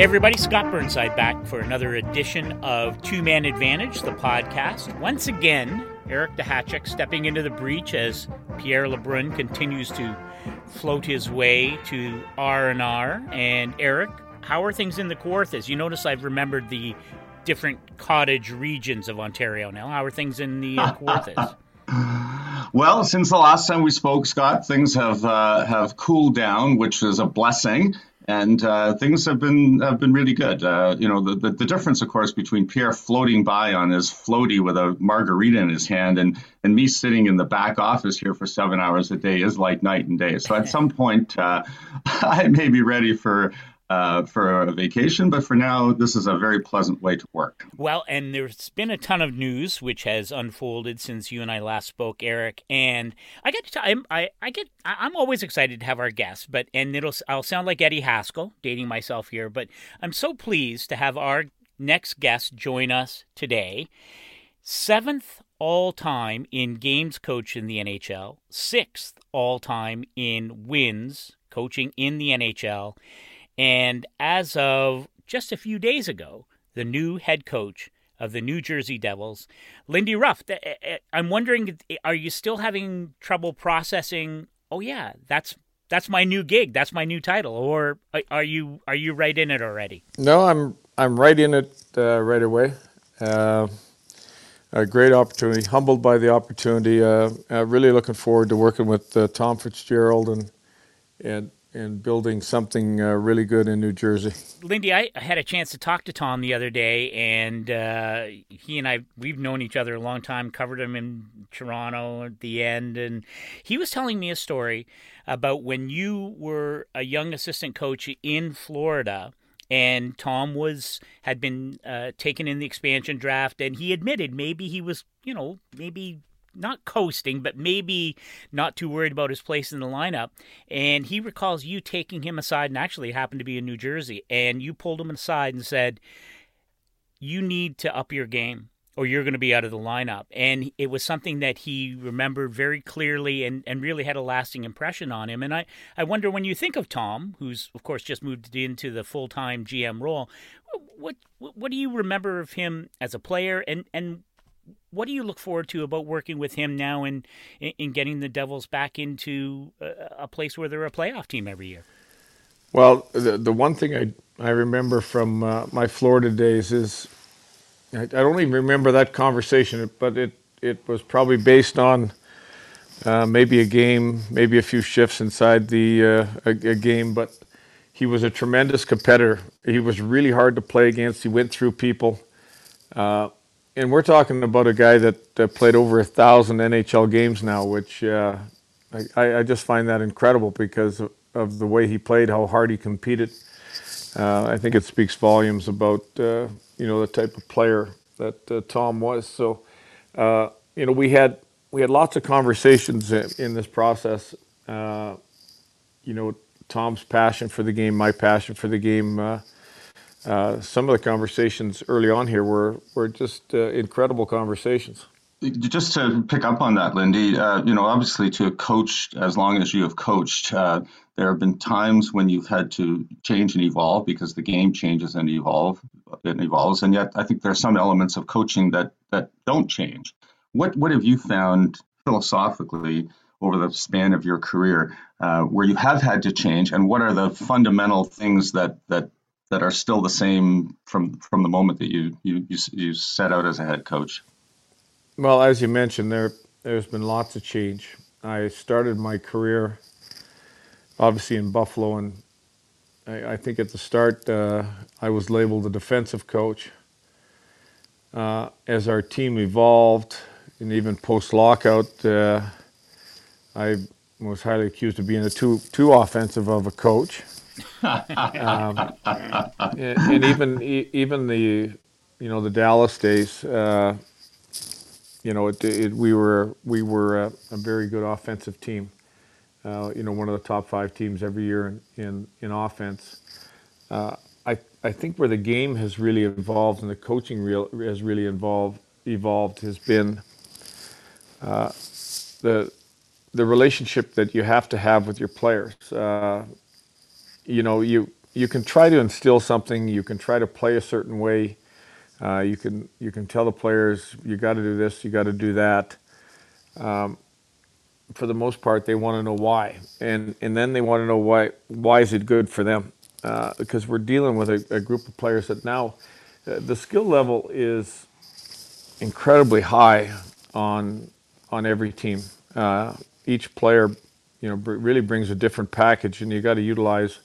Everybody, Scott Burnside back for another edition of Two Man Advantage, the podcast. Once again, Eric Duhatschek stepping into the breach as Pierre LeBrun continues to float his way to R and Eric, how are things in the Kawarthas? You notice I've remembered the different cottage regions of Ontario now. How are things in the uh, Kawarthas? Well, since the last time we spoke, Scott, things have uh, have cooled down, which is a blessing and uh, things have been have been really good. Uh, you know, the, the, the difference, of course, between Pierre floating by on his floaty with a margarita in his hand and and me sitting in the back office here for seven hours a day is like night and day. So at some point, uh, I may be ready for uh, for a vacation, but for now, this is a very pleasant way to work. Well, and there's been a ton of news which has unfolded since you and I last spoke, Eric. And I get to, I'm, I, I get, I'm always excited to have our guests, but and it'll, I'll sound like Eddie Haskell, dating myself here, but I'm so pleased to have our next guest join us today. Seventh all time in games coach in the NHL, sixth all time in wins coaching in the NHL and as of just a few days ago, the new head coach of the New Jersey Devils, Lindy Ruff. Eh, eh, I'm wondering, are you still having trouble processing? Oh yeah, that's that's my new gig. That's my new title. Or are you are you right in it already? No, I'm I'm right in it uh, right away. Uh, a great opportunity. Humbled by the opportunity. Uh, uh really looking forward to working with uh, Tom Fitzgerald and and and building something uh, really good in New Jersey. Lindy, I had a chance to talk to Tom the other day, and uh, he and I we've known each other a long time. Covered him in Toronto at the end, and he was telling me a story about when you were a young assistant coach in Florida. And Tom was had been uh, taken in the expansion draft, and he admitted maybe he was, you know, maybe not coasting, but maybe not too worried about his place in the lineup. And he recalls you taking him aside, and actually it happened to be in New Jersey, and you pulled him aside and said, You need to up your game. Or you're going to be out of the lineup. And it was something that he remembered very clearly and, and really had a lasting impression on him. And I, I wonder when you think of Tom, who's, of course, just moved into the full time GM role, what, what do you remember of him as a player? And, and what do you look forward to about working with him now and in, in, getting the Devils back into a, a, place where they're a playoff team every year? Well, the the one thing I I remember from uh, my Florida days is I, I, don't even remember that conversation, but it it was probably based on. Uh, maybe a game, maybe a few shifts inside the uh, a, a game, but he was a tremendous competitor. He was really hard to play against. He went through people. Uh, and we're talking about a guy that uh, played over a thousand NHL games now, which uh, I, I, just find that incredible because of, of, the way he played, how hard he competed. Uh, I think it speaks volumes about uh, you know the type of player that uh, Tom was. So uh, you know we had we had lots of conversations in, in this process. you know Tom's passion for the game, my passion for the game uh, some of the conversations early on here were were just uh, incredible conversations. Just to pick up on that, Lindy, uh, you know, obviously to coach as long as you have coached, uh, there have been times when you've had to change and evolve because the game changes and evolve, it evolves, and yet I think there are some elements of coaching that that don't change. What what have you found philosophically over the span of your career uh, where you have had to change, and what are the fundamental things that that that are still the same from from the moment that you you you, you set out as a head coach? Well, as you mentioned, there there's been lots of change. I started my career obviously in Buffalo, and I, I think at the start uh, I was labeled a defensive coach. Uh, as our team evolved, and even post lockout, uh, I was highly accused of being a too too offensive of a coach um, and, and, even even the you know the Dallas days, uh, you know, it, it, we were we were a, a, very good offensive team. Uh, you know, one of the top five teams every year in in, in offense. Uh, I I think where the game has really evolved and the coaching real, has really evolved evolved has been uh, the the relationship that you have to have with your players. Uh, you know, you you can try to instill something. You can try to play a certain way. Uh, you can you can tell the players you got to do this, you got to do that. Um, for the most part, they want to know why, and and then they want to know why why is it good for them? Uh, because we're dealing with a, a, group of players that now uh, the skill level is incredibly high on on every team. Uh, each player, you know, br- really brings a different package, and you got to utilize.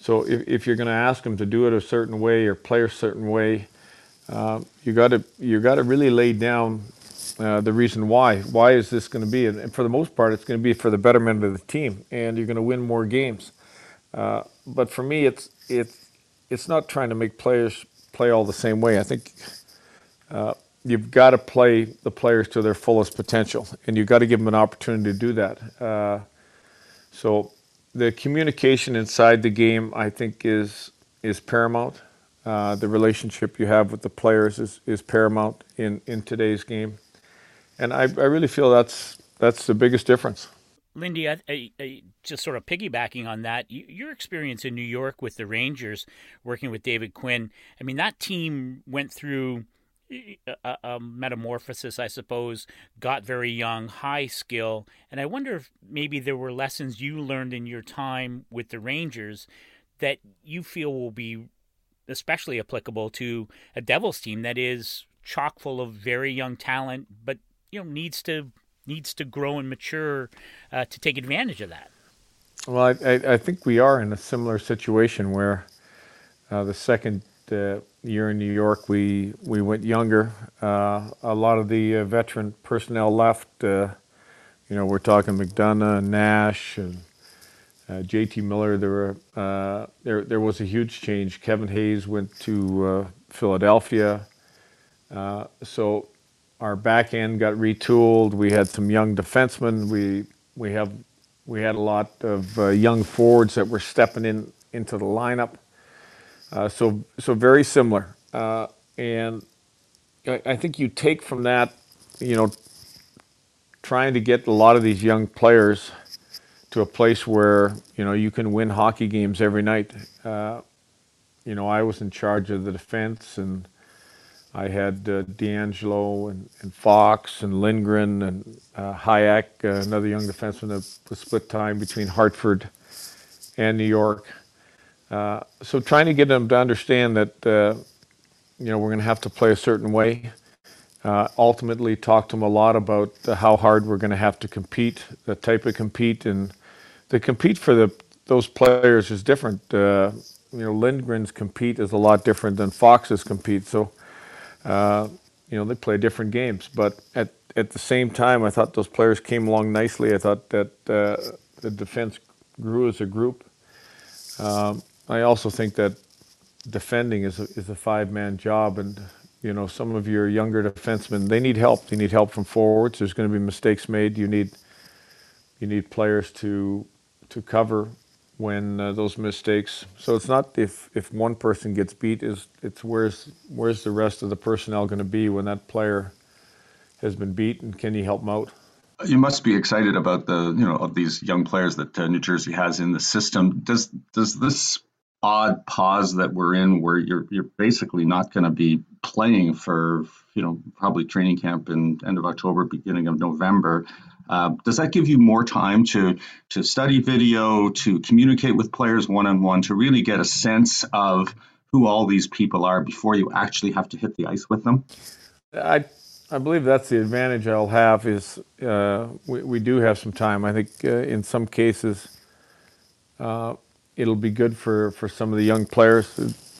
So if, if you're going to ask them to do it a certain way or play a certain way, uh, you got to you got to really lay down uh, the reason why. Why is this going to be? And for the most part, it's going to be for the betterment of the team, and you're going to win more games. Uh, but for me, it's it's it's not trying to make players play all the same way. I think uh, you've got to play the players to their fullest potential, and you've got to give them an opportunity to do that. Uh, so the communication inside the game, I think, is is paramount. Uh, the relationship you have with the players is, is paramount in, in today's game, and I, I really feel that's that's the biggest difference. Lindy, I, I, I, just sort of piggybacking on that, you, your experience in New York with the Rangers, working with David Quinn. I mean, that team went through a, a, metamorphosis, I suppose, got very young, high skill. And I wonder if maybe there were lessons you learned in your time with the Rangers that you feel will be especially applicable to a Devils team that is chock full of very young talent, but you know needs to needs to grow and mature uh, to take advantage of that. Well, I, I, think we are in a similar situation where uh, the second uh, year in New York, we we went younger. Uh, a lot of the uh, veteran personnel left. Uh, you know, we're talking McDonagh, Nash, and uh, J.T. Miller. There were uh, there there was a huge change. Kevin Hayes went to Philadelphia. so our back end got retooled. We had some young defensemen. We we have we had a lot of young forwards that were stepping in into the lineup. Uh, so, so very similar. Uh, and I, I, think you take from that, you know, trying to get a lot of these young players to a place where, you know, you can win hockey games every night. Uh, you know, I was in charge of the defense and I had uh, DeAngelo and, and, Fox and Lindgren and uh, Hajek, uh, another young defenseman that was split time between Hartford and New York. Uh, so trying to get them to understand that uh, you know we're going to have to play a certain way. Uh, ultimately, talk to them a lot about how hard we're going to have to compete, the type of compete, and the compete for the those players is different. Uh, you know, Lindgren's compete is a lot different than Fox's compete. So, uh, you know, they play different games. But at at the same time, I thought those players came along nicely. I thought that the defense grew as a group. Um, I also think that defending is a, is a five man job, and you know some of your younger defensemen they need help. They need help from forwards. There's going to be mistakes made. You need you need players to to cover when uh, those mistakes. So it's not if if one person gets beat is it's where's where's the rest of the personnel going to be when that player has been beat and can you help them out? You must be excited about the you know of these young players that uh, New Jersey has in the system. Does does this odd pause that we're in where you're you're basically not going to be playing for you know probably training camp in end of October beginning of November. Uh, does that give you more time to to study video to communicate with players one on one to really get a sense of who all these people are before you actually have to hit the ice with them? I I believe that's the advantage I'll have is uh, we, we do have some time. I think uh, in some cases uh, it'll be good for, for some of the young players.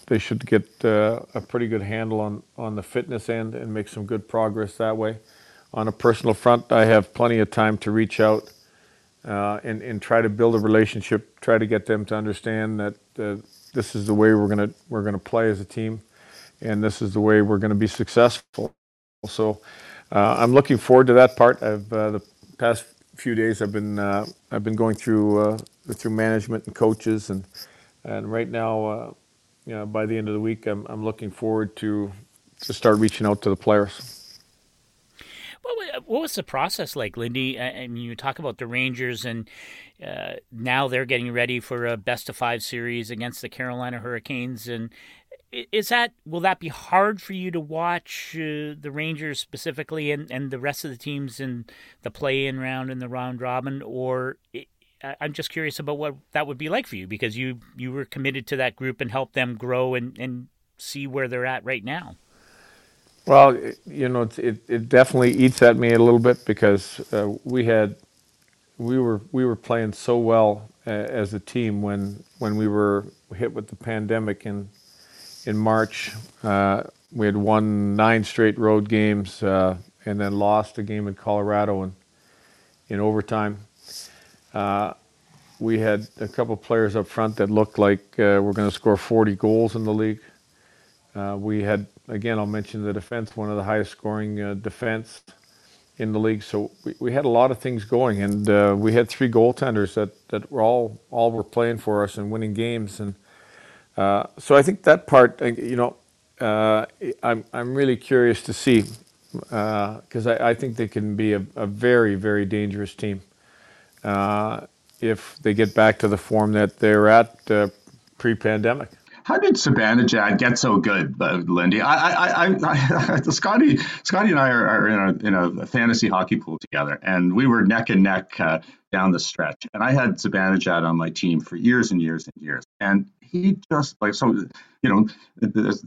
They should get uh, a pretty good handle on, on the fitness end and make some good progress that way. On a personal front, I have plenty of time to reach out uh, and, and try to build a relationship, try to get them to understand that uh, this is the way we're going to we're to play as a team, and this is the way we're going to be successful. So uh, I'm looking forward to that part. I've uh, the past few days I've been uh, I've been going through through management and coaches, and and right now, uh, you know, by the end of the week, I'm I'm looking forward to to start reaching out to the players. What, what was the process like, Lindy? I mean, you talk about the Rangers, and uh, now they're getting ready for a best of five series against the Carolina Hurricanes, and is that will that be hard for you to watch uh, the Rangers specifically and, and the rest of the teams in the play-in round and the round robin, or I'm just curious about what that would be like for you because you you were committed to that group and helped them grow and, and see where they're at right now. Well, you know, it, it definitely eats at me a little bit because uh, we had we were we were playing so well uh, as a team when when we were hit with the pandemic in in March. Uh, we had won nine straight road games uh, and then lost a game in Colorado in in overtime. Uh, we had a couple players up front that looked like uh, we're going to score 40 goals in the league. Uh, we had, again, I'll mention the defense, one of the highest scoring uh, defense in the league. So we, we had a lot of things going, and uh, we had three goaltenders that, that were all all were playing for us and winning games. And uh, so I think that part, you know, I'm I'm really curious to see because I, I think they can be a, a very very dangerous team uh, if they get back to the form that they're at uh, pre-pandemic. How did Zibanejad get so good, uh, Lindy? I, I, I, I, Scotty, Scotty and I are, are, in, a, in a fantasy hockey pool together, and we were neck and neck uh, down the stretch. And I had Zibanejad on my team for years and years and years, and he just like so, you know, the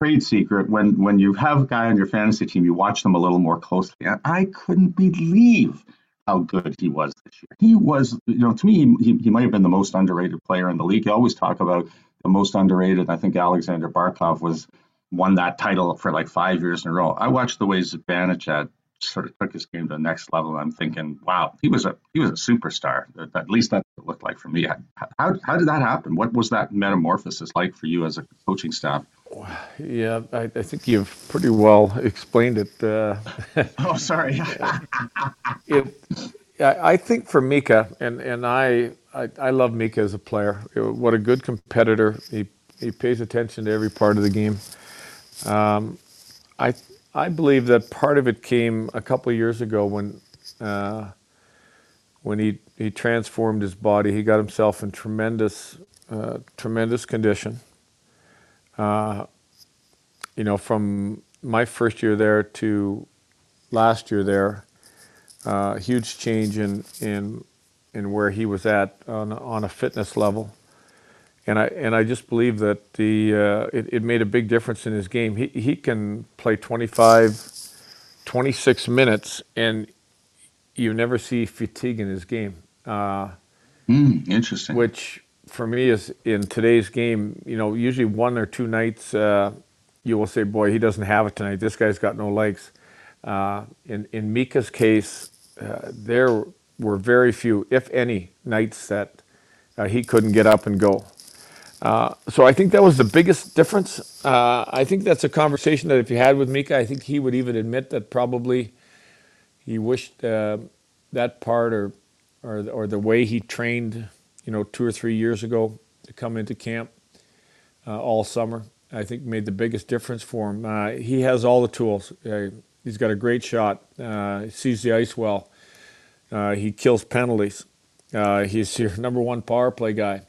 trade secret when when you have a guy on your fantasy team, you watch them a little more closely. And I couldn't believe how good he was this year. He was, you know, to me, he, he might have been the most underrated player in the league. You always talk about the most underrated. I think Alexander Barkov was won that title for like five years in a row. I watched the way Zibanejad sort of took his game to the next level. I'm thinking, wow, he was a he was a superstar. At least that's what it looked like for me. How how did that happen? What was that metamorphosis like for you as a coaching staff? Yeah, I, I think you've pretty well explained it. Uh, oh, sorry. it, I think for Mika, and, and I, I, I love Mika as a player. What a good competitor. He, he pays attention to every part of the game. Um, I, I believe that part of it came a couple of years ago when, uh, when he, he transformed his body. He got himself in tremendous, uh, tremendous condition. Uh, you know, from my first year there to last year there, uh, huge change in in in where he was at on on a fitness level, and I and I just believe that the uh, it, it made a big difference in his game. He he can play 25, 26 minutes, and you never see fatigue in his game. Uh, mm, interesting. Which for me is in today's game, you know, usually one or two nights uh, you will say, boy, he doesn't have it tonight. This guy's got no legs. Uh, in, in Mika's case, uh, there were very few, if any, nights that uh, he couldn't get up and go. Uh, so I think that was the biggest difference. Uh, I think that's a conversation that if you had with Mika, I think he would even admit that probably he wished that part or, or, or the way he trained you know, two or three years ago to come into camp uh, all summer. I think made the biggest difference for him. Uh, he has all the tools. Uh, he's got a great shot. Uh, he sees the ice well. Uh, he kills penalties. Uh, he's your number one power play guy.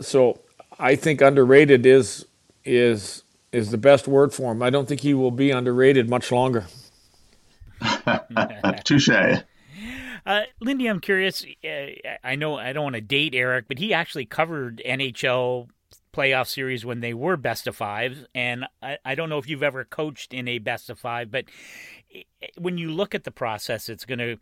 So I think underrated is is is the best word for him. I don't think he will be underrated much longer. Touche. Uh, Lindy, I'm curious. Uh, I know I don't want to date Eric, but he actually covered NHL playoff series when they were best of five, and I, I don't know if you've ever coached in a best of five, but when you look at the process, it's going to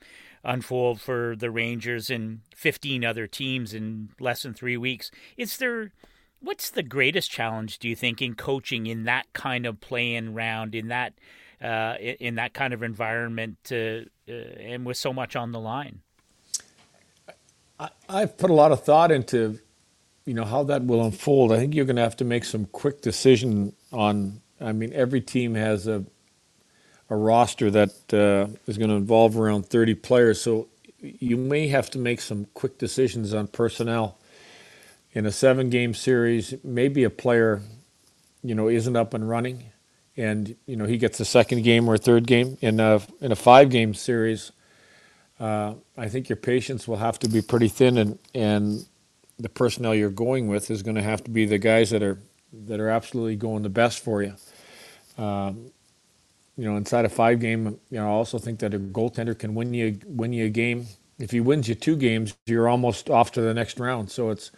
unfold for the Rangers and 15 other teams in less than three weeks. Is there what's the greatest challenge do you think in coaching in that kind of play-in round in that uh, in that kind of environment uh, uh, and with so much on the line? I, I've put a lot of thought into, you know, how that will unfold. I think you're going to have to make some quick decision on. I mean, every team has a a roster that uh, is going to involve around 30 players, so you may have to make some quick decisions on personnel. In a seven-game series, maybe a player, you know, isn't up and running and you know he gets a second game or a third game in a in a five game series, uh, I think your patience will have to be pretty thin, and and the personnel you're going with is going to have to be the guys that are that are absolutely going the best for you. Um, you know, inside a five game, you know, I also think that a goaltender can win you win you a game. If he wins you two games, you're almost off to the next round. So it's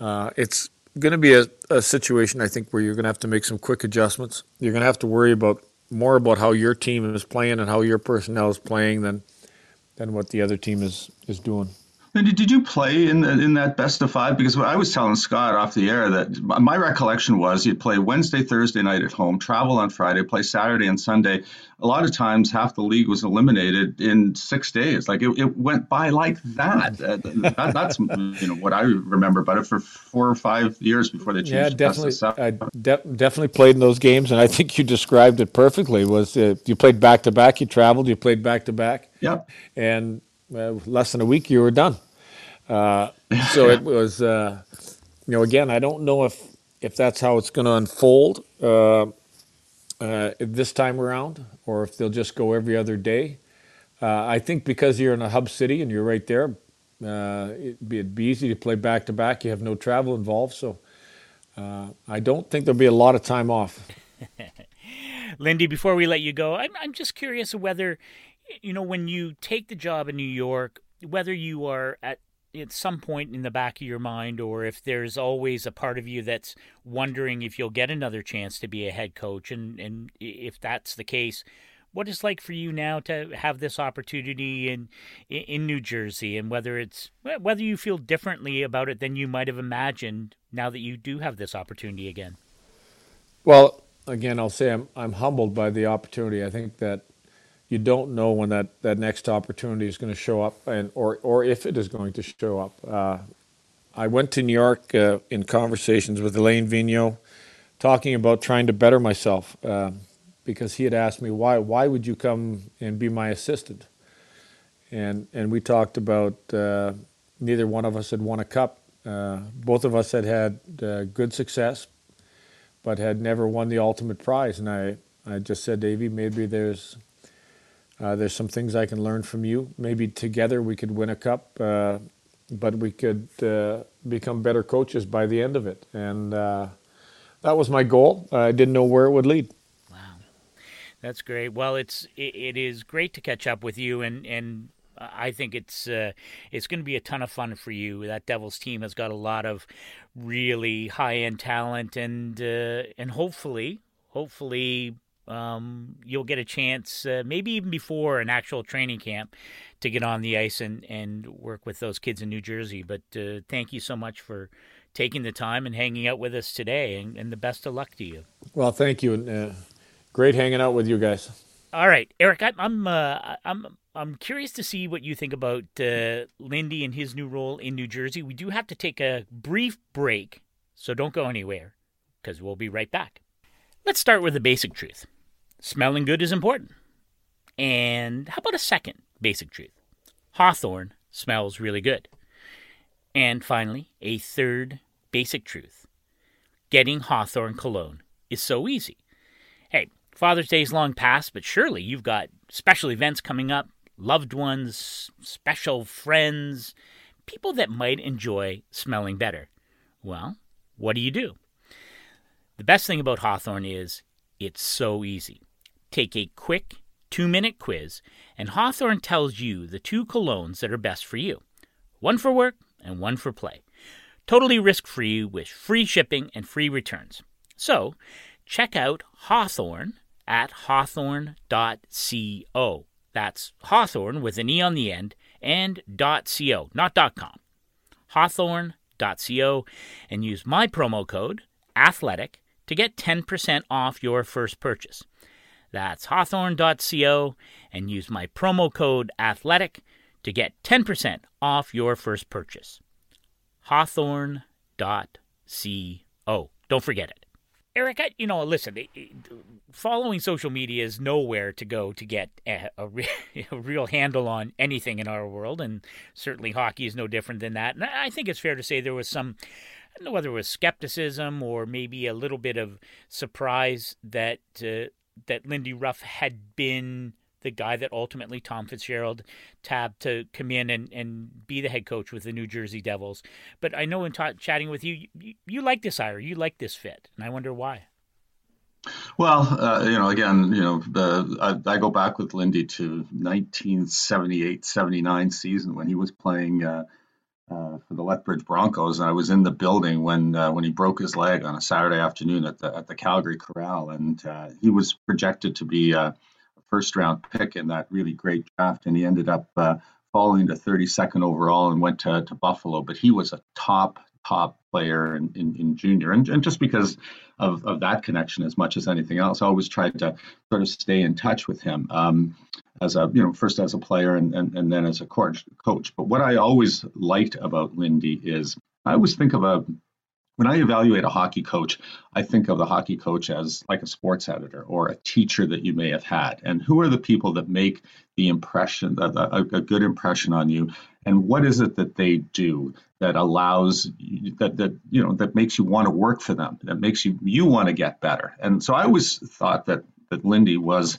uh, it's going to be a, a situation I think where you're going to have to make some quick adjustments. You're going to have to worry about more about how your team is playing and how your personnel is playing than than what the other team is is doing. And did you play in the, in that best of five? Because I was telling Scott off the air that my recollection was you'd play Wednesday, Thursday night at home, travel on Friday, play Saturday and Sunday. A lot of times, half the league was eliminated in six days. Like it, it went by like that. Uh, that. That's you know what I remember about it for four or five years before they changed. Yeah, definitely. I de- definitely played in those games, and I think you described it perfectly. Was uh, you played back to back? You traveled. You played back to back. Yeah. And uh, less than a week, you were done. Uh, so it was, uh, you know, again, I don't know if if that's how it's going to unfold uh, uh, this time around, or if they'll just go every other day. Uh, I think because you're in a hub city and you're right there, it'd be, it'd, be, easy to play back to back. You have no travel involved, so I don't think there'll be a lot of time off. Lindy, before we let you go, I'm I'm just curious whether you know, when you take the job in New York, whether you are at at some point in the back of your mind, or if there's always a part of you that's wondering if you'll get another chance to be a head coach, and and if that's the case, what it's like for you now to have this opportunity in in New Jersey, and whether it's whether you feel differently about it than you might have imagined now that you do have this opportunity again. Well, again, I'll say I'm I'm humbled by the opportunity. I think that you don't know when that, that next opportunity is going to show up and or, or if it is going to show up. Uh, I went to New York uh, in conversations with Alain Vigneault, talking about trying to better myself uh, because he had asked me why why would you come and be my assistant, and and we talked about uh, neither one of us had won a cup. Uh, both of us had had uh, good success, but had never won the ultimate prize. And I I just said, Davey, maybe there's uh, there's some things I can learn from you. Maybe together we could win a cup, uh, but we could uh, become better coaches by the end of it. And uh, that was my goal. I didn't know where it would lead. Wow, that's great. Well, it's it, it is great to catch up with you, and and I think it's uh, it's going to be a ton of fun for you. That Devils team has got a lot of really high end talent, and uh, and hopefully, hopefully um, you'll get a chance, uh, maybe even before an actual training camp, to get on the ice and, and work with those kids in New Jersey. But uh, thank you so much for taking the time and hanging out with us today, and, and the best of luck to you. Well, thank you. Uh, great hanging out with you guys. All right, Eric, I'm I'm uh, I'm I'm curious to see what you think about uh, Lindy and his new role in New Jersey. We do have to take a brief break, so don't go anywhere because we'll be right back. Let's start with the basic truth. Smelling good is important. And how about a second basic truth? Hawthorne smells really good. And finally, a third basic truth. Getting Hawthorne cologne is so easy. Hey, Father's Day is long past, but surely you've got special events coming up, loved ones, special friends, people that might enjoy smelling better. Well, what do you do? The best thing about Hawthorne is it's so easy. Take a quick two minute quiz, and Hawthorne tells you the two colognes that are best for you one for work and one for play. Totally risk free with free shipping and free returns. So, check out Hawthorne at hawthorne.co. That's Hawthorne with an E on the end and .co, not .com. Hawthorne.co and use my promo code ATHLETIC to get 10% off your first purchase. That's hawthorne.co and use my promo code ATHLETIC to get 10% off your first purchase. Hawthorne.co. Don't forget it. Eric, I, you know, listen, following social media is nowhere to go to get a, a, re- a, real handle on anything in our world, and certainly hockey is no different than that. And I think it's fair to say there was some I don't know whether it was skepticism or maybe a little bit of surprise that uh, that Lindy Ruff had been the guy that ultimately Tom Fitzgerald tabbed to come in and, and be the head coach with the New Jersey Devils. But I know in t- chatting with you, you, you like this hire, you like this fit, and I wonder why. Well, uh, you know, again, you know, I, I, go back with Lindy to 1978-79 season when he was playing uh, uh, for the Lethbridge Broncos, and I was in the building when uh, when he broke his leg on a Saturday afternoon at the at the Calgary Corral, and uh, he was projected to be a first round pick in that really great draft, and he ended up falling to 32nd overall and went to, to Buffalo. But he was a top top player in, in, in junior. And, and, just because of, of that connection as much as anything else, I always tried to sort of stay in touch with him um, as a, you know, first as a player and, and, and then as a coach, coach. But what I always liked about Lindy is I always think of a when I evaluate a hockey coach, I think of the hockey coach as like a sports editor or a teacher that you may have had. And who are the people that make the impression, a, a, a good impression on you? And what is it that they do that allows that that you know that makes you want to work for them, that makes you you want to get better? And so I always thought that that Lindy was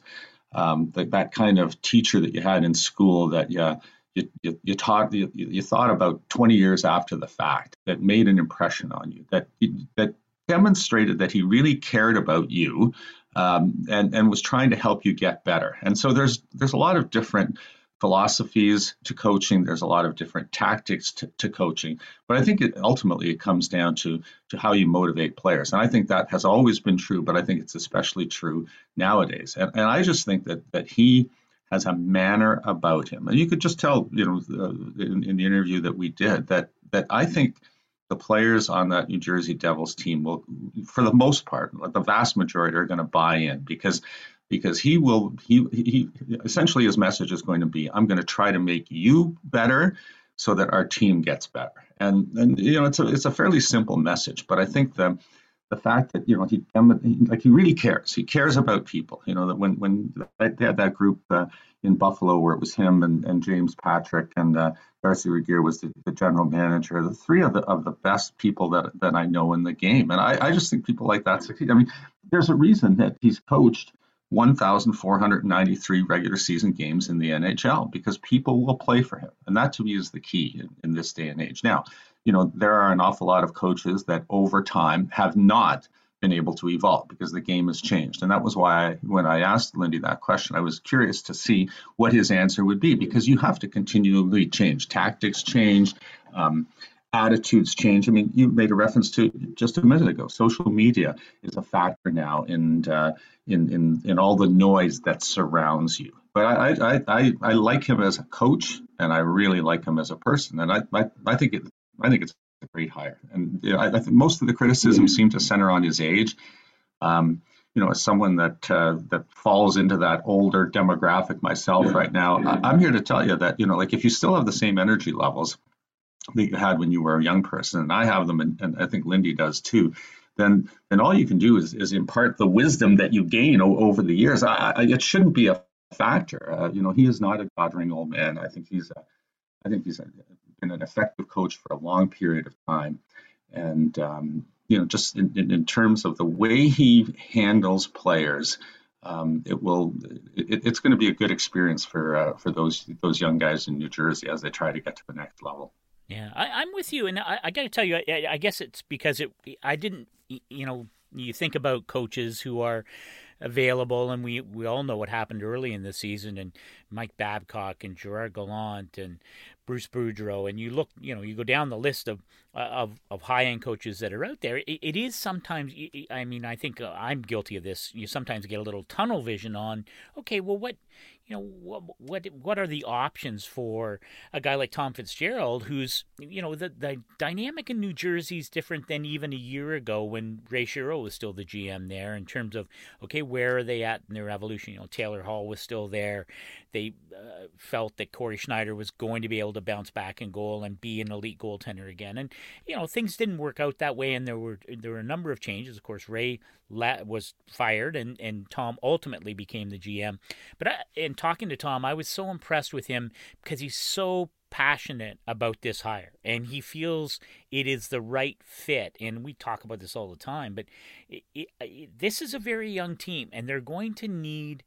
um, that that kind of teacher that you had in school that yeah you, you, you taught you, you thought about 20 years after the fact that made an impression on you that that demonstrated that he really cared about you um, and and was trying to help you get better. And so there's there's a lot of different philosophies to coaching. There's a lot of different tactics to, to coaching. But i think it ultimately it comes down to to how you motivate players. And i think that has always been true but i think it's especially true nowadays. And, and i just think that that he has a manner about him. And you could just tell, you know, in, in, the interview that we did that that I think the players on that New Jersey Devils team will, for the most part, the vast majority are going to buy in because because he will he he essentially his message is going to be I'm going to try to make you better so that our team gets better. And and you know it's a it's a fairly simple message, but I think the the fact that you know he like he really cares. He cares about people. You know that when when they had that group uh, in Buffalo where it was him and, and James Patrick and uh, Darcy Regier was the, the, general manager. The three of the of the best people that that I know in the game, and I, I just think people like that succeed. I mean, there's a reason that he's coached 1,493 regular season games in the NHL because people will play for him, and that to me is the key in, in this day and age. Now you know, there are an awful lot of coaches that over time have not been able to evolve because the game has changed. And that was why I, when I asked Lindy that question, I was curious to see what his answer would be because you have to continually change. Tactics change, um, attitudes change. I mean, you made a reference to just a minute ago. Social media is a factor now in uh, in, in in all the noise that surrounds you. But I, I, I, I like him as a coach, and I really like him as a person. And I, I, I think it, I think it's a great hire. And you know, I, I, think most of the criticism seem to center on his age. Um, you know, as someone that uh, that falls into that older demographic myself yeah. right now, I, I'm here to tell you that you know, like if you still have the same energy levels that you had when you were a young person, and I have them, and, and I think Lindy does too. Then, then all you can do is, is impart the wisdom that you gain o- over the years. I, I, it shouldn't be a factor. Uh, you know, he is not a doddering old man. I think he's a, I think he's a, been an effective coach for a long period of time. And, um, you know, just in, in, in, terms of the way he handles players, um, it will it, it's going to be a good experience for uh, for those those young guys in New Jersey as they try to get to the next level. Yeah, I, am with you, and I, I got to tell you, I, I guess it's because it I didn't, you know, you think about coaches who are available, and we, we all know what happened early in the season, and Mike Babcock and Gerard Gallant and Bruce Boudreau, and you look, you know, you go down the list of of, of high end coaches that are out there. It, it is sometimes, I mean, I think uh, I'm guilty of this. You sometimes get a little tunnel vision on, okay, well, what, you know what what what are the options for a guy like Tom Fitzgerald who's you know the the dynamic in New Jersey is different than even a year ago when Ray Shero was still the GM there in terms of okay where are they at in their evolution? You know Taylor Hall was still there. They uh, felt that Cory Schneider was going to be able to bounce back in goal and be an elite goaltender again. And you know things didn't work out that way and there were there were a number of changes. Of course Ray was fired and and Tom ultimately became the GM but I, and talking to Tom, I was so impressed with him because he's so passionate about this hire and he feels it is the right fit. And we talk about this all the time, but it, it, this is a very young team and they're going to need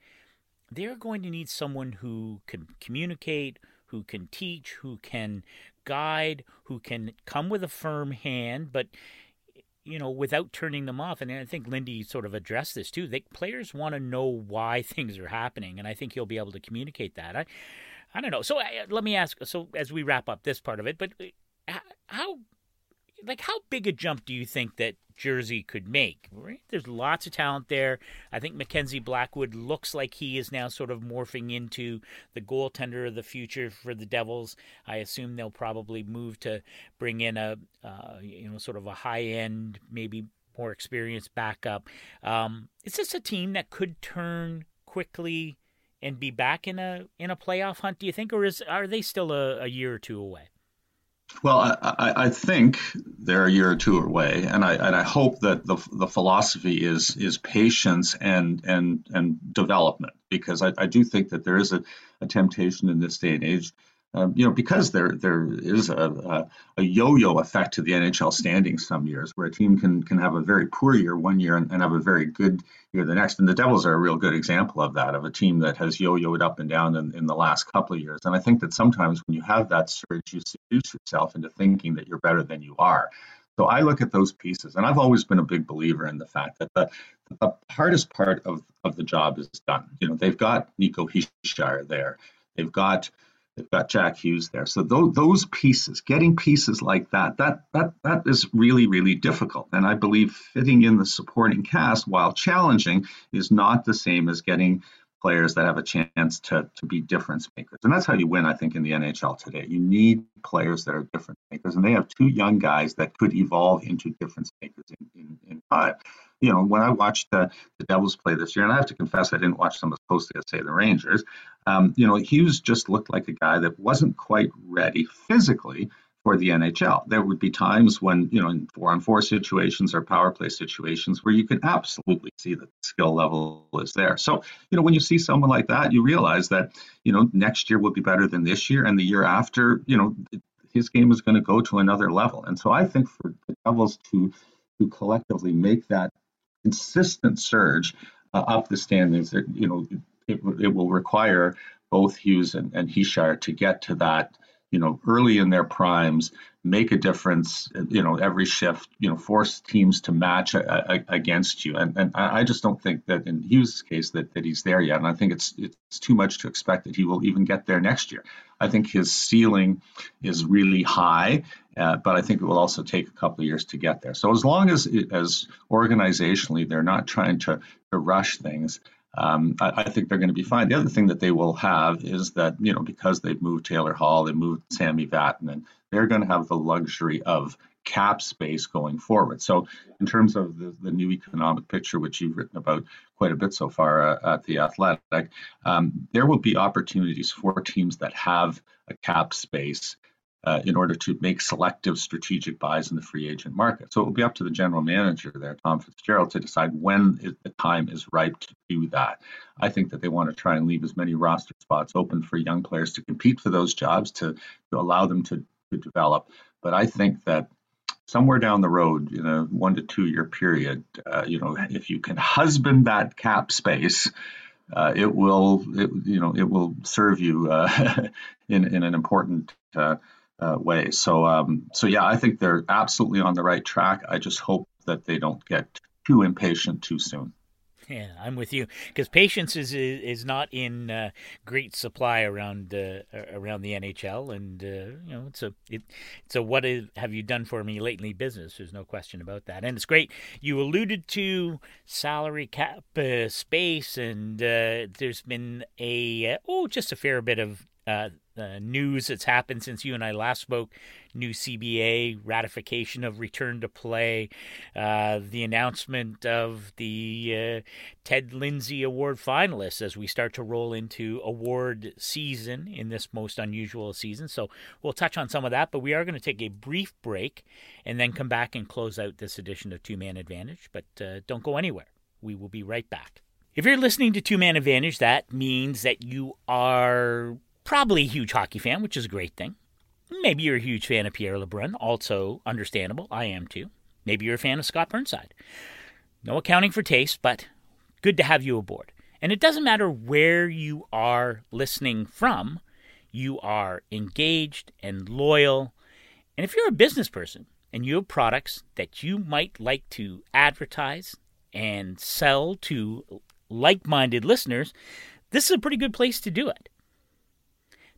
they're going to need someone who can communicate, who can teach, who can guide, who can come with a firm hand, but you know, without turning them off. And I think Lindy sort of addressed this too. They, players want to know why things are happening, and I think he'll be able to communicate that. I, I don't know. So uh, let me ask. So as we wrap up this part of it, but uh, how, like, how big a jump do you think that Jersey could make? Right? There's lots of talent there. I think Mackenzie Blackwood looks like he is now sort of morphing into the goaltender of the future for the Devils. I assume they'll probably move to bring in a, uh, you know, sort of a high end, maybe more experienced backup. Um, is this a team that could turn quickly? and be back in a in a playoff hunt? Do you think, or is are they still a, a year or two away? Well, I, I, think they're a year or two away, and I and I hope that the the philosophy is is patience and and and development because I, I do think that there is a, a temptation in this day and age um, you know, because there there is a, a, a, yo-yo effect to the NHL standings some years, where a team can can have a very poor year one year and, and, have a very good year the next. And the Devils are a real good example of that, of a team that has yo-yoed up and down in, in the last couple of years. And I think that sometimes when you have that surge, you seduce yourself into thinking that you're better than you are. So I look at those pieces, and I've always been a big believer in the fact that the, the hardest part of, of the job is done. You know, they've got Nico Hischier there. They've got They've got Jack Hughes there. So those, those pieces, getting pieces like that, that that that is really really difficult. And I believe fitting in the supporting cast, while challenging, is not the same as getting players that have a chance to, to be difference makers. And that's how you win, I think, in the NHL today. You need players that are difference makers. And they have two young guys that could evolve into difference makers in, in, in time you know, when I watched the, the Devils play this year, and I have to confess I didn't watch them as closely as say the Rangers, um, you know, Hughes just looked like a guy that wasn't quite ready physically for the NHL. There would be times when, you know, in four on four situations or power play situations where you can absolutely see that the skill level is there. So, you know, when you see someone like that, you realize that, you know, next year will be better than this year and the year after, you know, his game is going to go to another level. And so I think for the Devils to to collectively make that consistent surge uh, up the standings. That you know, it, it will require both Hughes and, and to get to that, you know, early in their primes, make a difference, you know, every shift, you know, force teams to match a, a, against you. And, and I just don't think that in Hughes' case that, that he's there yet. And I think it's it's too much to expect that he will even get there next year. I think his ceiling is really high, uh, but I think it will also take a couple of years to get there. So as long as as organizationally they're not trying to, to rush things, um, I, I, think they're going to be fine. The other thing that they will have is that you know because they've moved Taylor Hall, they moved Sami Vatanen, they're going to have the luxury of cap space going forward. So in terms of the, the new economic picture, which you've written about quite a bit so far uh, at the Athletic, um, there will be opportunities for teams that have a cap space uh, in order to make selective strategic buys in the free agent market. So it will be up to the general manager there, Tom Fitzgerald, to decide when the time is ripe to do that. I think that they want to try and leave as many roster spots open for young players to compete for those jobs, to, to allow them to, to develop. But I think that somewhere down the road, in a one to two year period, uh, you know, if you can husband that cap space, uh, it will, it, you know, it will serve you uh, in in an important uh, way. So, um, so yeah, I think they're absolutely on the right track. I just hope that they don't get too impatient too soon. Yeah, I'm with you because patience is is not in uh, great supply around uh, around the NHL, and uh, you know it's a it, it's a what have you done for me lately business. There's no question about that, and it's great. You alluded to salary cap uh, space, and uh, there's been a uh, oh just a fair bit of uh, uh, news that's happened since you and I last spoke. New CBA ratification of return to play, uh, the announcement of the uh, Ted Lindsay Award finalists as we start to roll into award season in this most unusual season. So we'll touch on some of that, but we are going to take a brief break and then come back and close out this edition of Two Man Advantage. But uh, don't go anywhere. We will be right back. If you're listening to Two Man Advantage, that means that you are probably a huge hockey fan, which is a great thing. Maybe you're a huge fan of Pierre LeBrun, also understandable. I am too. Maybe you're a fan of Scott Burnside. No accounting for taste, but good to have you aboard. And it doesn't matter where you are listening from, you are engaged and loyal. And if you're a business person and you have products that you might like to advertise and sell to like minded listeners, this is a pretty good place to do it.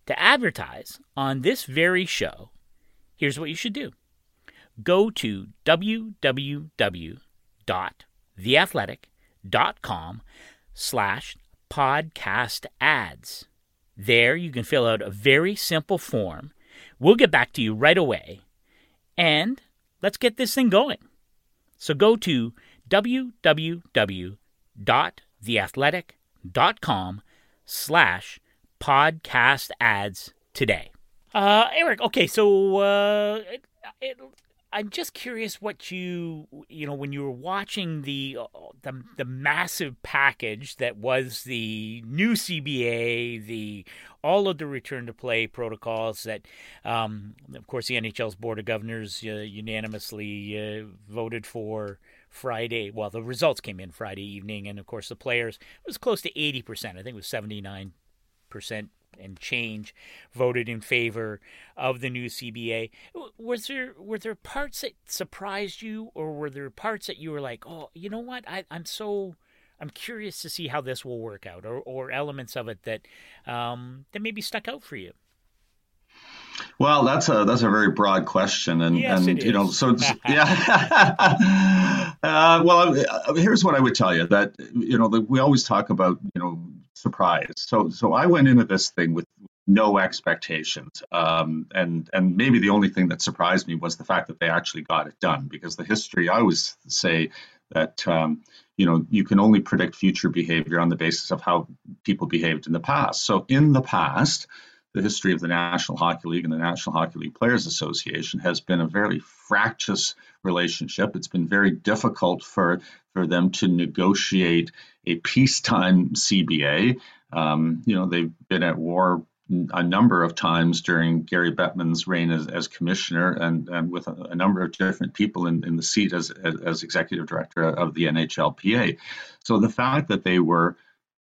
To advertise on this very show, here's what you should do go to www.theathletic.com slash podcast ads. There you can fill out a very simple form. We'll get back to you right away. And let's get this thing going. So go to www.theathletic.com slash podcast ads today. Uh, Eric, okay, so uh, it, I'm just curious what you you know when you were watching the the the massive package that was the new CBA, the all of the return to play protocols that, um, of course, the NHL's board of governors uh, unanimously uh, voted for Friday. Well, the results came in Friday evening, and of course, the players it was close to eighty percent. I think it was seventy nine percent and change voted in favor of the new CBA. Was there were there parts that surprised you, or were there parts that you were like, oh, you know what, I, I'm so I'm curious to see how this will work out, or, or elements of it that um, that maybe stuck out for you. Well, that's a that's a very broad question, and yes, and you know, so yeah. uh, well, uh, here's what I would tell you that you know the, we always talk about you know surprise. So so I went into this thing with no expectations, um, and and maybe the only thing that surprised me was the fact that they actually got it done. Because the history, I always say that um, you know you can only predict future behavior on the basis of how people behaved in the past. So in the past the history of the National Hockey League and the National Hockey League Players Association has been a very fractious relationship. It's been very difficult for, for them to negotiate a peacetime CBA. Um, you know, they've been at war a number of times during Gary Bettman's reign as, as commissioner and, and with a, a number of different people in, in the seat as, as, as executive director of the NHLPA. So the fact that they were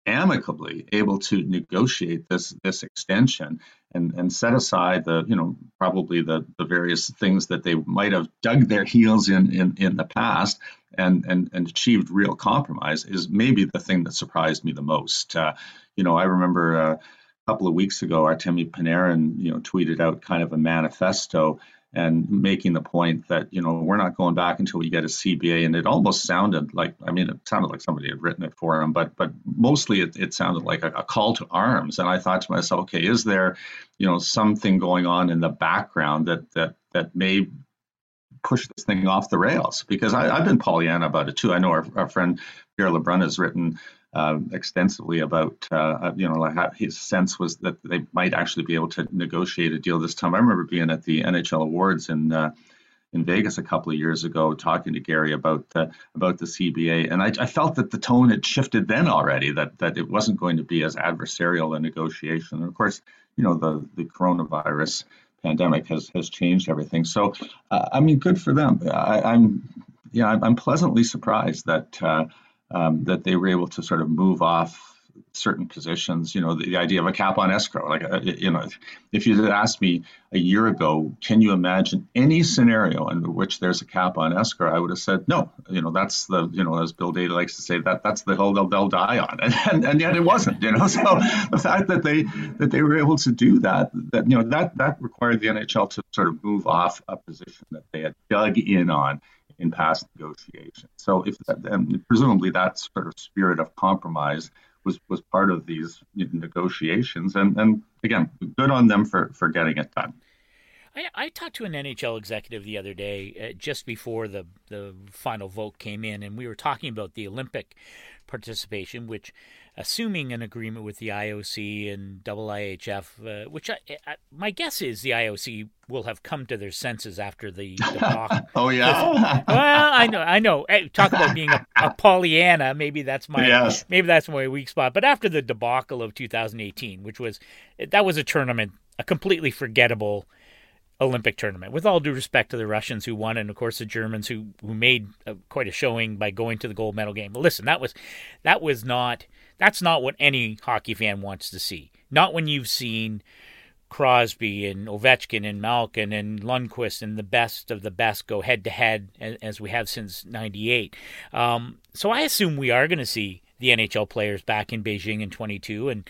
amicably able to negotiate this this extension and and set aside the you know probably the the various things that they might have dug their heels in in, in the past and and and achieved real compromise is maybe the thing that surprised me the most. Uh, you know i remember uh, a couple of weeks ago artemi panarin you know tweeted out kind of a manifesto and making the point that you know we're not going back until we get a CBA. And it almost sounded like I mean it sounded like somebody had written it for him, but but mostly it, it sounded like a, a call to arms. And I thought to myself, okay, is there you know something going on in the background that that that may push this thing off the rails because I, have been Pollyanna about it too. I know our, our friend Pierre LeBrun has written uh, extensively about, uh, uh you know, like his sense was that they might actually be able to negotiate a deal this time. I remember being at the NHL Awards in uh, in Vegas a couple of years ago, talking to Gary about the about the CBA, and I, I, felt that the tone had shifted then already. That that it wasn't going to be as adversarial a negotiation. And of course, you know, the the coronavirus pandemic has has changed everything. So, uh, I mean, good for them. I, am yeah, I'm, I'm, pleasantly surprised that um, that they were able to sort of move off certain positions. You know, the, the idea of a cap on escrow. Like, uh, you know, if you had asked me a year ago, can you imagine any scenario in which there's a cap on escrow? I would have said no. You know, that's the, you know, as Bill Daly likes to say, that that's the hill they'll, they'll die on, and, and, and yet it wasn't. You know, so the fact that they that they were able to do that, that you know, that that required the NHL to sort of move off a position that they had dug in on in past negotiations. So if that, presumably that sort of spirit of compromise was was part of these negotiations, and and again, good on them for for getting it done. I, I talked to an NHL executive the other day, uh, just before the the final vote came in, and we were talking about the Olympic participation, which assuming an agreement with the IOC and IIHF, uh, which I, I, my guess is the IOC will have come to their senses after the debacle. oh yeah. well, I know, I know. Hey, talk about being a, a Pollyanna. Maybe that's my yes. maybe that's my weak spot. But after the debacle of 2018, which was that was a tournament, a completely forgettable Olympic tournament. With all due respect to the Russians who won, and of course the Germans who who made a, quite a showing by going to the gold medal game. But listen, that was that was not that's not what any hockey fan wants to see. Not when you've seen Crosby and Ovechkin and Malkin and Lundqvist and the best of the best go head to head as we have since '98. Um, so I assume we are going to see the NHL players back in Beijing in 22 and.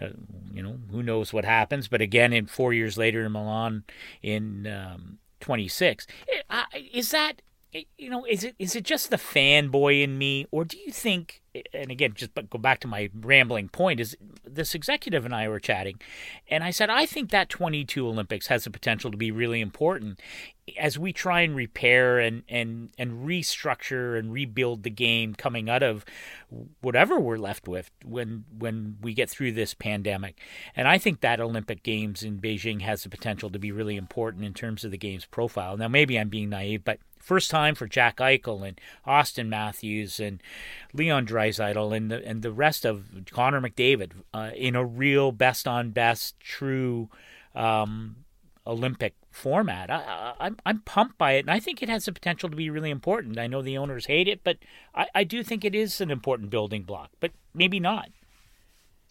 Uh, you know, who knows what happens? But again, in four years later in Milan in um, 26, eh, is that you know, is it is it just the fanboy in me, or do you think? And again, just go back to my rambling point. Is this executive and I were chatting, and I said I think that 22 Olympics has the potential to be really important as we try and repair and and and restructure and rebuild the game coming out of whatever we're left with when when we get through this pandemic. And I think that Olympic Games in Beijing has the potential to be really important in terms of the game's profile. Now, maybe I'm being naive, but First time for Jack Eichel and Austin Matthews and Leon Draisaitl and the and the rest of Connor McDavid uh, in a real best on best true um, Olympic format. I, I'm I'm pumped by it, and I think it has the potential to be really important. I know the owners hate it, but I, I do think it is an important building block, but maybe not.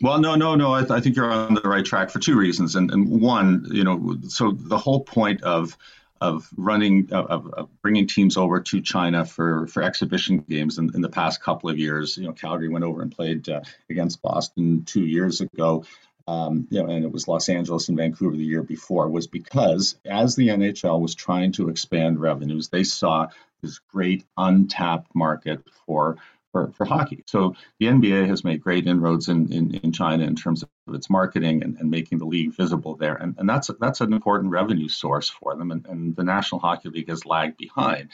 Well, no, no, no. I, th- I think you're on the right track for two reasons, and and one, you know, so the whole point of of running of, of, bringing teams over to China for for exhibition games in, in, the past couple of years. You know, Calgary went over and played uh, against Boston two years ago. Um, you know, and it was Los Angeles and Vancouver the year before, was because as the NHL was trying to expand revenues, they saw this great untapped market for for, for hockey. So the NBA has made great inroads in, in, in China in terms of its marketing and, and making the league visible there. And, and that's, that's an important revenue source for them. And, and the National Hockey League has lagged behind.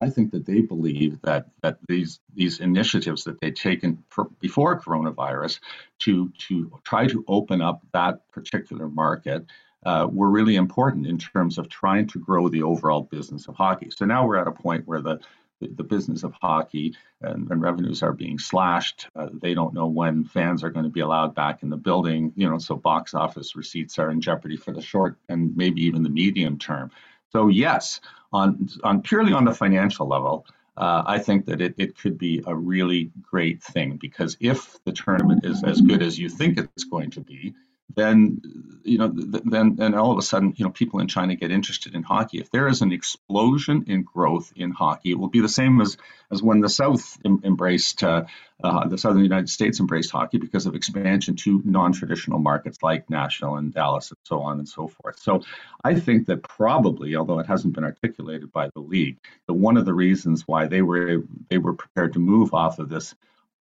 I think that they believe that that these these initiatives that they'd taken before coronavirus to to try to open up that particular market uh, were really important in terms of trying to grow the overall business of hockey. So now we're at a point where the the, business of hockey and, and revenues are being slashed. Uh, they don't know when fans are going to be allowed back in the building. You know, so box office receipts are in jeopardy for the short and maybe even the medium term. So yes, on on purely on the financial level, uh, I think that it, it could be a really great thing because if the tournament is as good as you think it's going to be, then you know then then all of a sudden you know people in China get interested in hockey. If there is an explosion in growth in hockey, it will be the same as as when the South em- embraced uh, uh, the Southern United States embraced hockey because of expansion to non-traditional markets like Nashville and Dallas and so on and so forth. So I think that probably, although it hasn't been articulated by the league, that one of the reasons why they were they were prepared to move off of this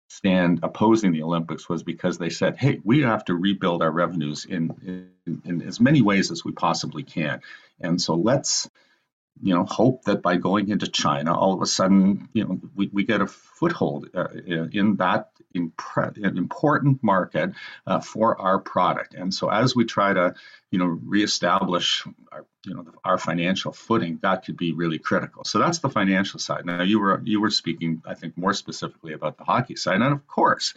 stand opposing the Olympics was because they said, hey, we have to rebuild our revenues in, in, in, as many ways as we possibly can. And so let's, you know, hope that by going into China, all of a sudden, you know, we, we get a foothold uh, in that impre- important market uh, for our product. And so as we try to, you know, reestablish our, you know, our financial footing, that could be really critical. So that's the financial side. Now you were you were speaking, I think, more specifically about the hockey side, and of course,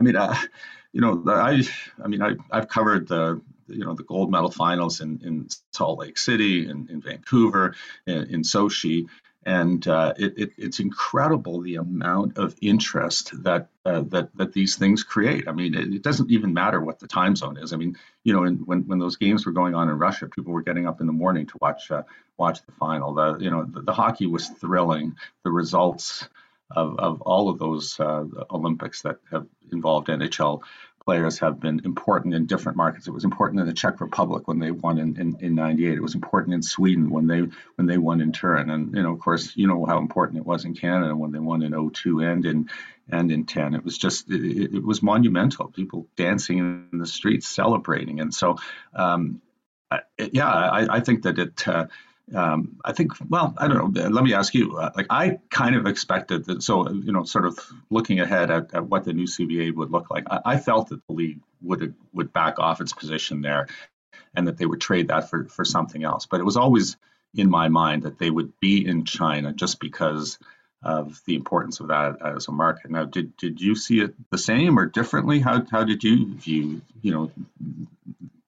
I mean, uh, you know, I I mean, I I've covered the you know the gold medal finals in, in Salt Lake City, in, in Vancouver, in, in Sochi, and uh, it, it, it's incredible the amount of interest that uh, that that these things create. I mean, it, it, doesn't even matter what the time zone is. I mean, you know, in, when when those games were going on in Russia, people were getting up in the morning to watch uh, watch the final. The you know the, the, hockey was thrilling. The results of, of all of those uh, Olympics that have involved NHL players have been important in different markets. It was important in the Czech Republic when they won in, in, in 98. It was important in Sweden when they when they won in Turin. And you know, of course, you know how important it was in Canada when they won in 02 and in and in 10. It was just it, it was monumental. People dancing in the streets, celebrating. And so um, yeah, I, I, think that it uh, um, I think, well, I don't know. Let me ask you. Uh, like, I kind of expected that. So, you know, sort of looking ahead at, at what the new CBA would look like, I, I, felt that the league would would back off its position there, and that they would trade that for for something else. But it was always in my mind that they would be in China just because of the importance of that as a market. Now, did did you see it the same or differently? How how did you view, you know,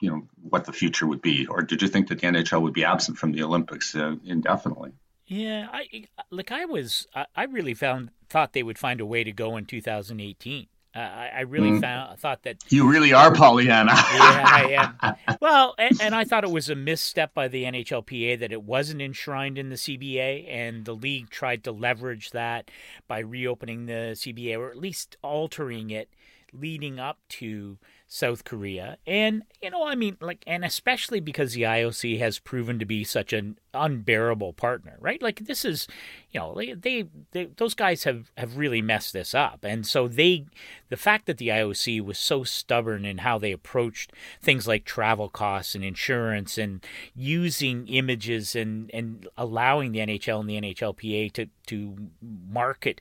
you know what the future would be, or did you think that the NHL would be absent from the Olympics uh, indefinitely? Yeah, I like I was I really found thought they would find a way to go in 2018. Uh, I, I, really mm. found, thought that you really are Pollyanna. yeah, I am. Well, and, and, I thought it was a misstep by the NHLPA that it wasn't enshrined in the CBA, and the league tried to leverage that by reopening the CBA or at least altering it leading up to South Korea. And, you know, I mean, like, and especially because the IOC has proven to be such an unbearable partner, right? Like, this is, you know, they, they, those guys have, have really messed this up. And so they, the fact that the IOC was so stubborn in how they approached things like travel costs and insurance and using images and, and allowing the NHL and the NHLPA to, to market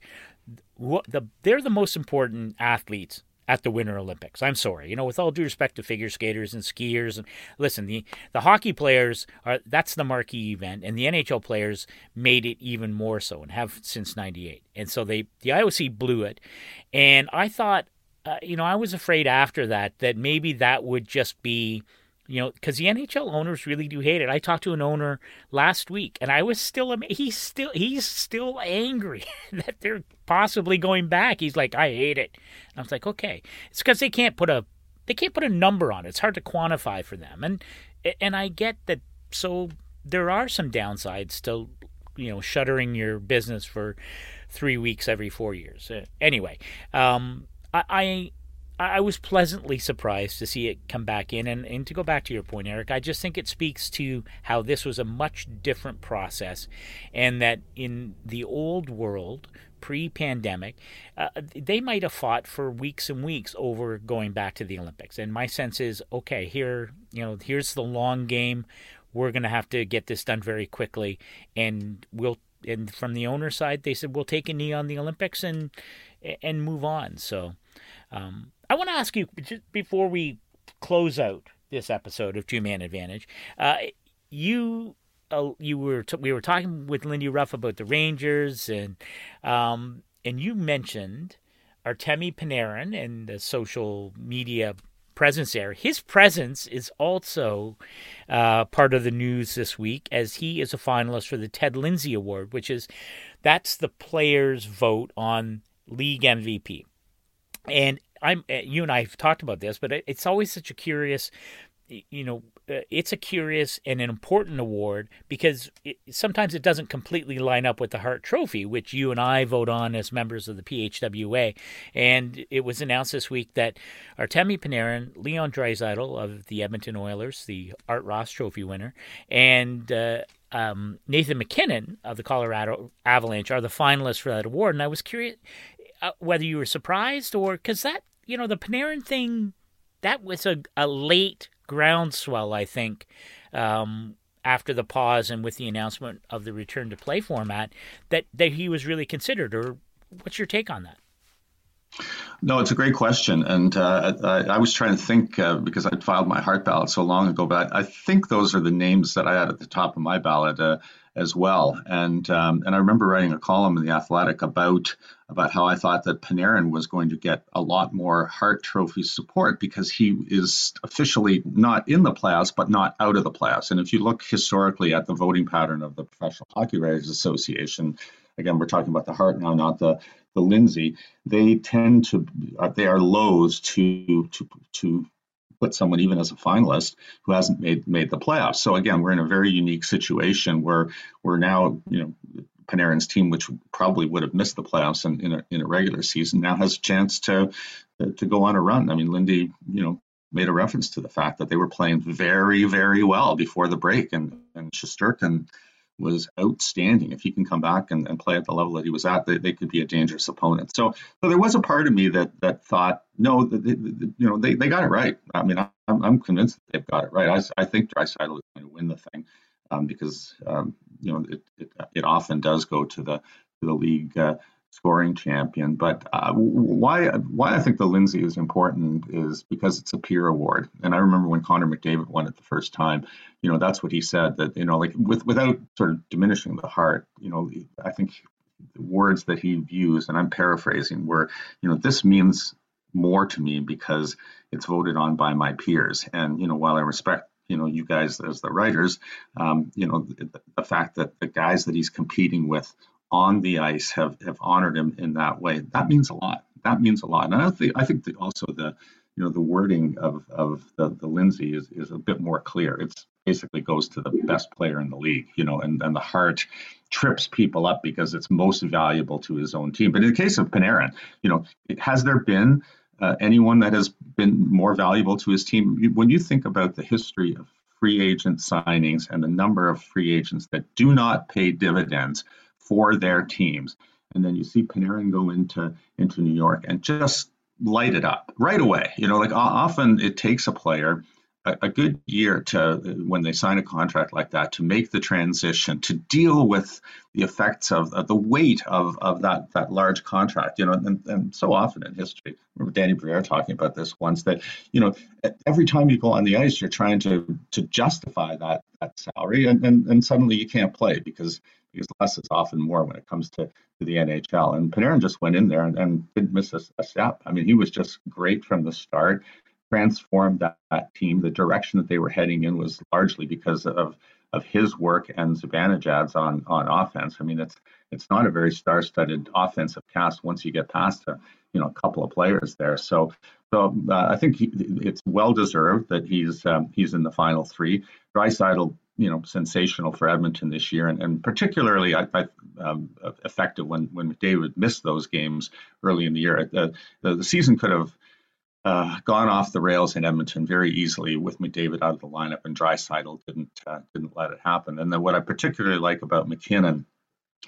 what the, they're the most important athletes at the Winter Olympics. I'm sorry, you know, with all due respect to figure skaters and skiers, and listen, the the hockey players are that's the marquee event, and the NHL players made it even more so, and have since '98. And so they the IOC blew it, and I thought, uh, you know, I was afraid after that that maybe that would just be you know, because the NHL owners really do hate it. I talked to an owner last week, and I was still he's still he's still angry that they're possibly going back. He's like, I hate it. And I was like, okay, it's because they can't put a they can't put a number on it. It's hard to quantify for them, and and I get that. So there are some downsides to you know shuttering your business for three weeks every four years. Uh, anyway, um, I, I I was pleasantly surprised to see it come back in. And, and to go back to your point, Eric, I just think it speaks to how this was a much different process, and that in the old world, pre pandemic, uh, they might have fought for weeks and weeks over going back to the Olympics. And my sense is okay, here, you know, here's the long game. We're going to have to get this done very quickly. And we'll, and from the owner side, they said, we'll take a knee on the Olympics and, and move on. So, um, I want to ask you just before we close out this episode of Two Man Advantage. Uh, you uh, you were t- we were talking with Lindy Ruff about the Rangers and um, and you mentioned Artemi Panarin and the social media presence there. His presence is also uh, part of the news this week as he is a finalist for the Ted Lindsay Award, which is that's the players' vote on league MVP. And I'm uh, you and I have talked about this, but it's always such a curious, you know, uh, it's a curious and an important award because it, sometimes it doesn't completely line up with the Hart Trophy, which you and I vote on as members of the PHWA. And it was announced this week that Artemi Panarin, Leon Draisaitl of the Edmonton Oilers, the Art Ross Trophy winner, and uh, um, Nathan MacKinnon of the Colorado Avalanche are the finalists for that award. And I was curious uh, whether you were surprised or because that you know, the Panarin thing, that was a, a late groundswell, I think, um, after the pause and with the announcement of the return to play format, that, that he was really considered. Or what's your take on that? No, it's a great question, and uh, I, I, was trying to think uh, because I filed my Hart ballot so long ago, but I, I, think those are the names that I had at the top of my ballot. Uh, as well. And um, and I remember writing a column in the Athletic about about how I thought that Panarin was going to get a lot more Hart Trophy support because he is officially not in the playoffs, but not out of the playoffs. And if you look historically at the voting pattern of the Professional Hockey Writers Association, again, we're talking about the Hart now, not the the Lindsay. They tend to they are loath to to to put someone even as a finalist who hasn't made made the playoffs. So again, we're in a very unique situation where we're now, you know, Panarin's team, which probably would have missed the playoffs in, in, a, in a regular season, now has a chance to to go on a run. I mean, Lindy, you know, made a reference to the fact that they were playing very, very well before the break, and and Shesterkin was outstanding. If he can come back and, and play at the level that he was at, they, they could be a dangerous opponent. So, so there was a part of me that that thought, no, the, the, the, you know, they, they got it right. I mean, I'm, I'm convinced they've got it right. I, I think Draisaitl is going to win the thing um, because um, you know it, it, it often does go to the to the league. Uh, scoring champion. But uh, why why I think the Lindsay is important is because it's a peer award. And I remember when Connor McDavid won it the first time, you know, that's what he said that you know, like with without sort of diminishing the Hart. you know, I think the words that he used, and I'm paraphrasing, were, you know, this means more to me because it's voted on by my peers. And you know, while I respect you know you guys as the writers, um, you know the, the, fact that the guys that he's competing with on the ice have have honored him in that way. That means a lot. That means a lot. And I think I think also the you know the wording of of the, the Lindsay is is a bit more clear. It's basically goes to the best player in the league, you know, and, and the Hart trips people up because it's most valuable to his own team. But in the case of Panarin, you know, has there been uh, anyone that has been more valuable to his team? When you think about the history of free agent signings and the number of free agents that do not pay dividends for their teams, and then you see Panarin go into into New York and just light it up right away. You know, like often it takes a player a, a good year to when they sign a contract like that to make the transition to deal with the effects of, of the weight of, of that that large contract you know and, and so often in history Danny Briere talking about this once that you know every time you go on the ice you're trying to to justify that that salary and, and, and suddenly you can't play because because less is often more when it comes to, to the NHL. And Panarin just went in there and, and didn't miss a, a, step. I mean, he was just great from the start transformed that, that, team. The direction that they were heading in was largely because of of his work and Zibanejad's on on offense. I mean, it's it's not a very star-studded offensive cast once you get past a you know a couple of players there. So so uh, I think he, it's well deserved that he's um, he's in the final three. Draisaitl, you know, sensational for Edmonton this year, and, and particularly I, I, um, effective when when McDavid missed those games early in the year. The, the, the season could have uh, gone off the rails in Edmonton very easily with McDavid out of the lineup, and Draisaitl didn't uh, didn't let it happen. And then what I particularly like about MacKinnon,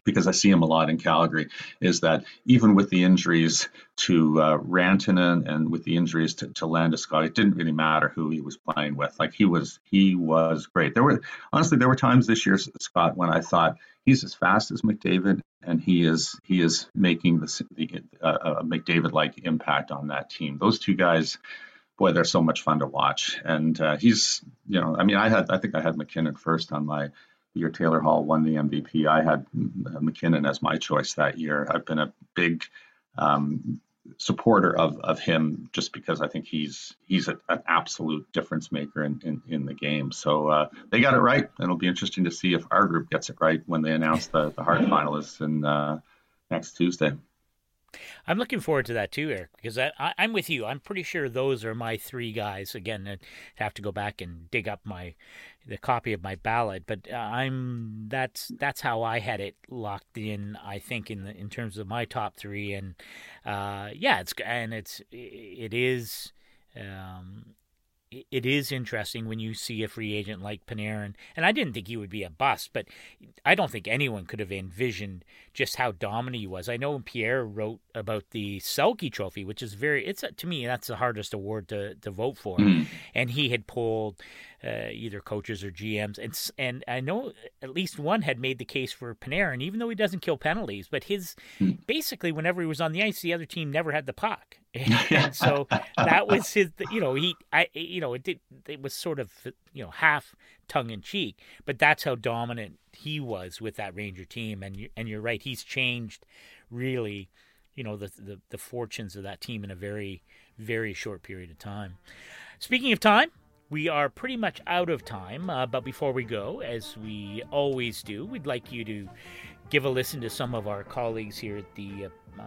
because I see him a lot in Calgary, is that even with the injuries to uh, Rantanen and with the injuries to, to Landeskog, it didn't really matter who he was playing with. Like he was he was great. There were honestly there were times this year, Scott, when I thought he's as fast as McDavid, and he is he is making the, the uh, McDavid like impact on that team. Those two guys, boy, they're so much fun to watch. And uh, he's you know, I mean, I had I think I had MacKinnon first on my year. Taylor Hall won the MVP. I had MacKinnon as my choice that year. I've been a big um, supporter of of him just because I think he's he's a, an absolute difference maker in, in, in the game. So uh, they got it right, it'll be interesting to see if our group gets it right when they announce the the Hart finalists in uh, next Tuesday. I'm looking forward to that too, Eric, because I, I, am with you. I'm pretty sure those are my three guys. Again, I have to go back and dig up my the copy of my ballot, but uh, I'm that's that's how I had it locked in. I think in the, in terms of my top three, and uh, yeah, it's and it's it is. Um, it is interesting when you see a free agent like Panarin, and I didn't think he would be a bust, but I don't think anyone could have envisioned just how dominant he was. I know Pierre wrote about the Selke Trophy, which is very it's to me that's the hardest award to to vote for, mm-hmm. and he had polled uh, either coaches or GMs, and and I know at least one had made the case for Panarin, even though he doesn't kill penalties, but his mm-hmm. basically whenever he was on the ice, the other team never had the puck, and so that was his. You know, he I you know it did it was sort of you know half tongue in cheek, but that's how dominant he was with that Ranger team, and you, and you're right, he's changed really, you know the, the the fortunes of that team in a very very short period of time. Speaking of time, we are pretty much out of time, uh, but before we go, as we always do, we'd like you to give a listen to some of our colleagues here at the uh,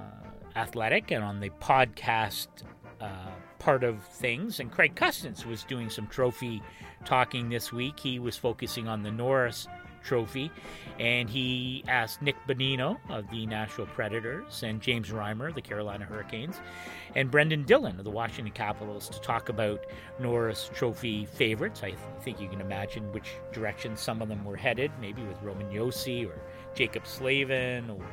Athletic and on the podcast uh, part of things. And Craig Custance was doing some trophy talking this week. He was focusing on the Norris Trophy, and he asked Nick Bonino of the Nashville Predators and James Reimer of the Carolina Hurricanes and Brendan Dillon of the Washington Capitals to talk about Norris Trophy favorites. I th- think you can imagine which direction some of them were headed, maybe with Roman Josi or Jaccob Slavin or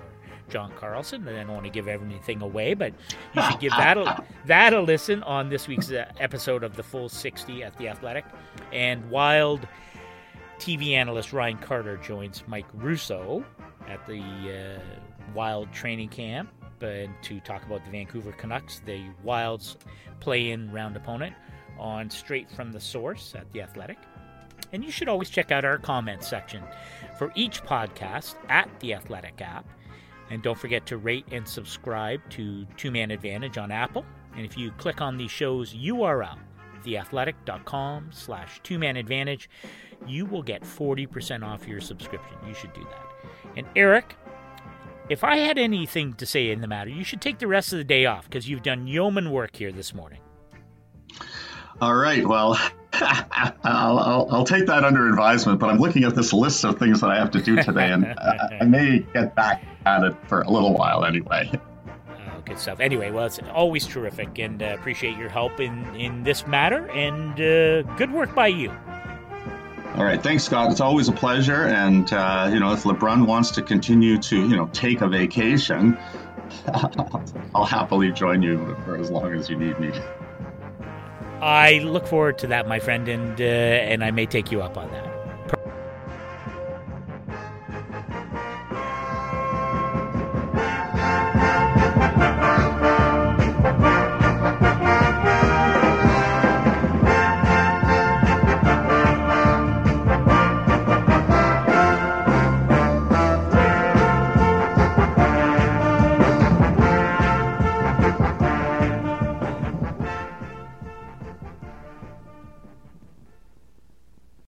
John Carlson. And I don't want to give everything away, but you should give that a, that a listen on this week's uh, episode of the Full 60 at The Athletic. And Wild TV analyst Ryan Carter joins Mike Russo at the uh, Wild training camp and to talk about the Vancouver Canucks, the Wild's play-in round opponent, on Straight from the Source at The Athletic. And you should always check out our comments section for each podcast at The Athletic app. And don't forget to rate and subscribe to Two Man Advantage on Apple. And if you click on the show's URL, theathletic.com slash two-man advantage. You will get 40% off your subscription. You should do that. And Eric, if I had anything to say in the matter, you should take the rest of the day off because you've done yeoman work here this morning. All right. Well, I'll, I'll, I'll, take that under advisement, but I'm looking at this list of things that I have to do today, and uh, I may get back at it for a little while anyway. Good stuff. Anyway, well, it's always terrific, and uh, appreciate your help in, in this matter, and uh, good work by you. All right, thanks, Scott. It's always a pleasure, and uh, you know, if LeBrun wants to continue to, you know, take a vacation, I'll happily join you for as long as you need me. I look forward to that, my friend, and uh, and I may take you up on that.